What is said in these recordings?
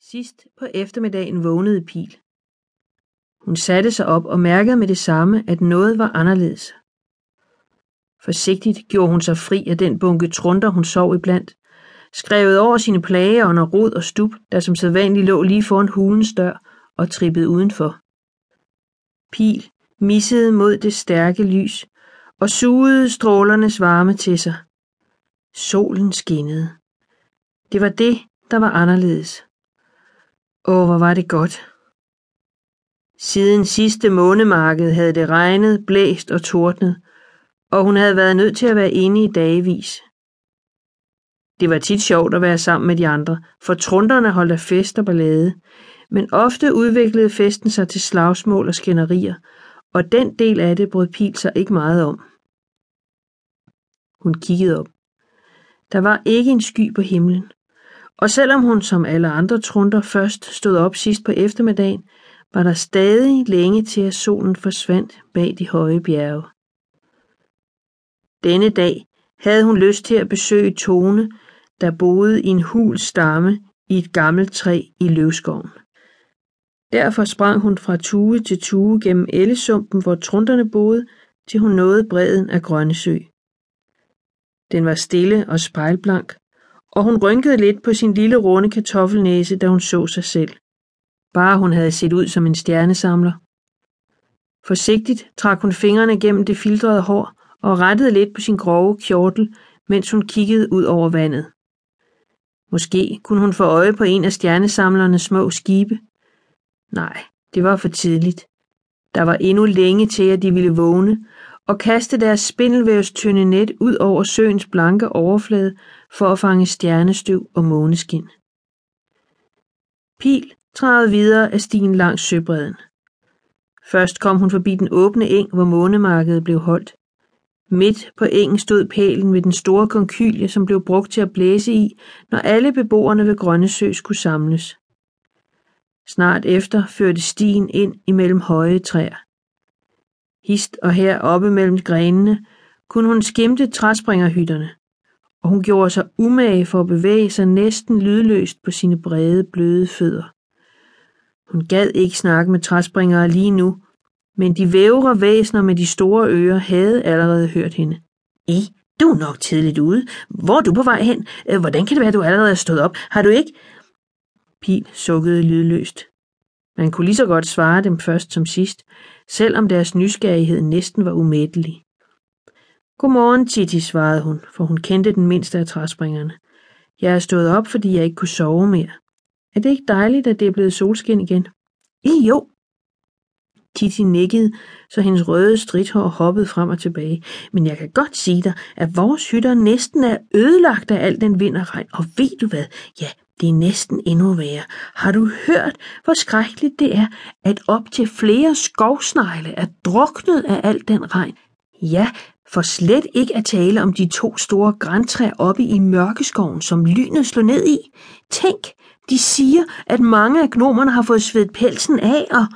Sidst på eftermiddagen vågnede Pil. Hun satte sig op og mærkede med det samme, at noget var anderledes. Forsigtigt gjorde hun sig fri af den bunke trunder, hun sov iblandt, skrevet over sine plager under rod og stup, der som sædvanligt lå lige foran hulens dør og trippede udenfor. Pil missede mod det stærke lys og sugede strålernes varme til sig. Solen skinnede. Det var det, der var anderledes. Åh, hvor var det godt. Siden sidste månemarked havde det regnet, blæst og tordnet, og hun havde været nødt til at være inde i dagevis. Det var tit sjovt at være sammen med de andre, for trunderne holdt af fest og ballade, men ofte udviklede festen sig til slagsmål og skænderier, og den del af det brød Pil sig ikke meget om. Hun kiggede op. Der var ikke en sky på himlen, og selvom hun som alle andre trunder først stod op sidst på eftermiddagen, var der stadig længe til at solen forsvandt bag de høje bjerge. Denne dag havde hun lyst til at besøge Tone, der boede i en hul stamme i et gammelt træ i løvskoven. Derfor sprang hun fra tue til tue gennem ellesumpen, hvor trunderne boede, til hun nåede bredden af Grønnesø. Den var stille og spejlblank, og hun rynkede lidt på sin lille runde kartoffelnæse, da hun så sig selv. Bare hun havde set ud som en stjernesamler. Forsigtigt trak hun fingrene gennem det filtrede hår og rettede lidt på sin grove kjortel, mens hun kiggede ud over vandet. Måske kunne hun få øje på en af stjernesamlernes små skibe. Nej, det var for tidligt. Der var endnu længe til, at de ville vågne og kaste deres spindelvævstynde net ud over søens blanke overflade for at fange stjernestøv og måneskin. Pil træede videre af stien langs søbredden. Først kom hun forbi den åbne eng, hvor månemarkedet blev holdt. Midt på engen stod pælen med den store konkylie, som blev brugt til at blæse i, når alle beboerne ved Grønnesø skulle samles. Snart efter førte stien ind imellem høje træer. Hist og her oppe mellem grenene kunne hun skimte træspringerhytterne, og hun gjorde sig umage for at bevæge sig næsten lydløst på sine brede, bløde fødder. Hun gad ikke snakke med træspringere lige nu, men de vævre væsner med de store ører havde allerede hørt hende. I, du er nok tidligt ude. Hvor er du på vej hen? Hvordan kan det være, du allerede er stået op? Har du ikke? Pil sukkede lydløst. Man kunne lige så godt svare dem først som sidst, selvom deres nysgerrighed næsten var umættelig. Godmorgen, Titi, svarede hun, for hun kendte den mindste af træspringerne. Jeg er stået op, fordi jeg ikke kunne sove mere. Er det ikke dejligt, at det er blevet solskin igen? I jo. Titi nikkede, så hendes røde stridthår hoppede frem og tilbage. Men jeg kan godt sige dig, at vores hytter næsten er ødelagt af al den vind og regn. Og ved du hvad? Ja, det er næsten endnu værre. Har du hørt, hvor skrækkeligt det er, at op til flere skovsnegle er druknet af al den regn? Ja, for slet ikke at tale om de to store græntræer oppe i mørkeskoven, som lynet slog ned i. Tænk, de siger, at mange af gnomerne har fået svedt pelsen af, og...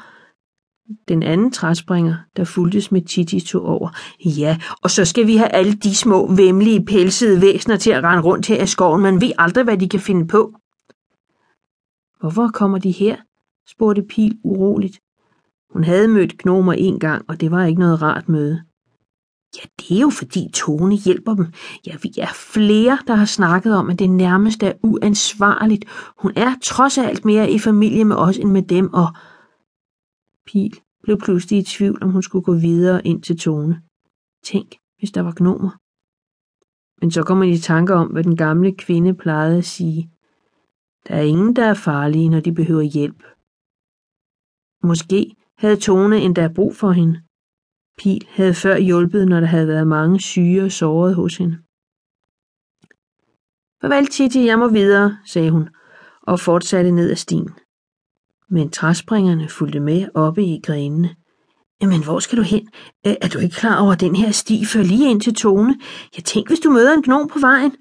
Den anden træspringer, der fuldtes med Titi, tog over. Ja, og så skal vi have alle de små, vemmelige, pelsede væsner til at rende rundt her i skoven. Man ved aldrig, hvad de kan finde på. Hvorfor kommer de her? spurgte Pil uroligt. Hun havde mødt gnomer en gang, og det var ikke noget rart møde. Ja, det er jo fordi Tone hjælper dem. Ja, vi er flere, der har snakket om, at det nærmest er uansvarligt. Hun er trods alt mere i familie med os end med dem, og... Pil blev pludselig i tvivl, om hun skulle gå videre ind til Tone. Tænk, hvis der var gnomer. Men så kommer de i tanker om, hvad den gamle kvinde plejede at sige. Der er ingen, der er farlige, når de behøver hjælp. Måske havde Tone endda brug for hende. Pil havde før hjulpet, når der havde været mange syge og sårede hos hende. Farvel, Titi, jeg må videre, sagde hun, og fortsatte ned ad stien. Men træspringerne fulgte med oppe i grenene. Men hvor skal du hen? Er du ikke klar over, at den her sti fører lige ind til Tone? Jeg tænker, hvis du møder en gnom på vejen.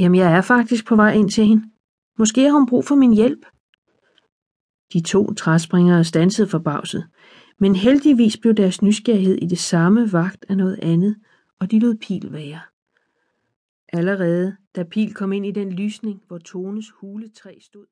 Jamen, jeg er faktisk på vej ind til hende. Måske har hun brug for min hjælp. De to træspringere stansede forbavset, men heldigvis blev deres nysgerrighed i det samme vagt af noget andet, og de lod Pil være. Allerede da Pil kom ind i den lysning, hvor Tones huletræ stod,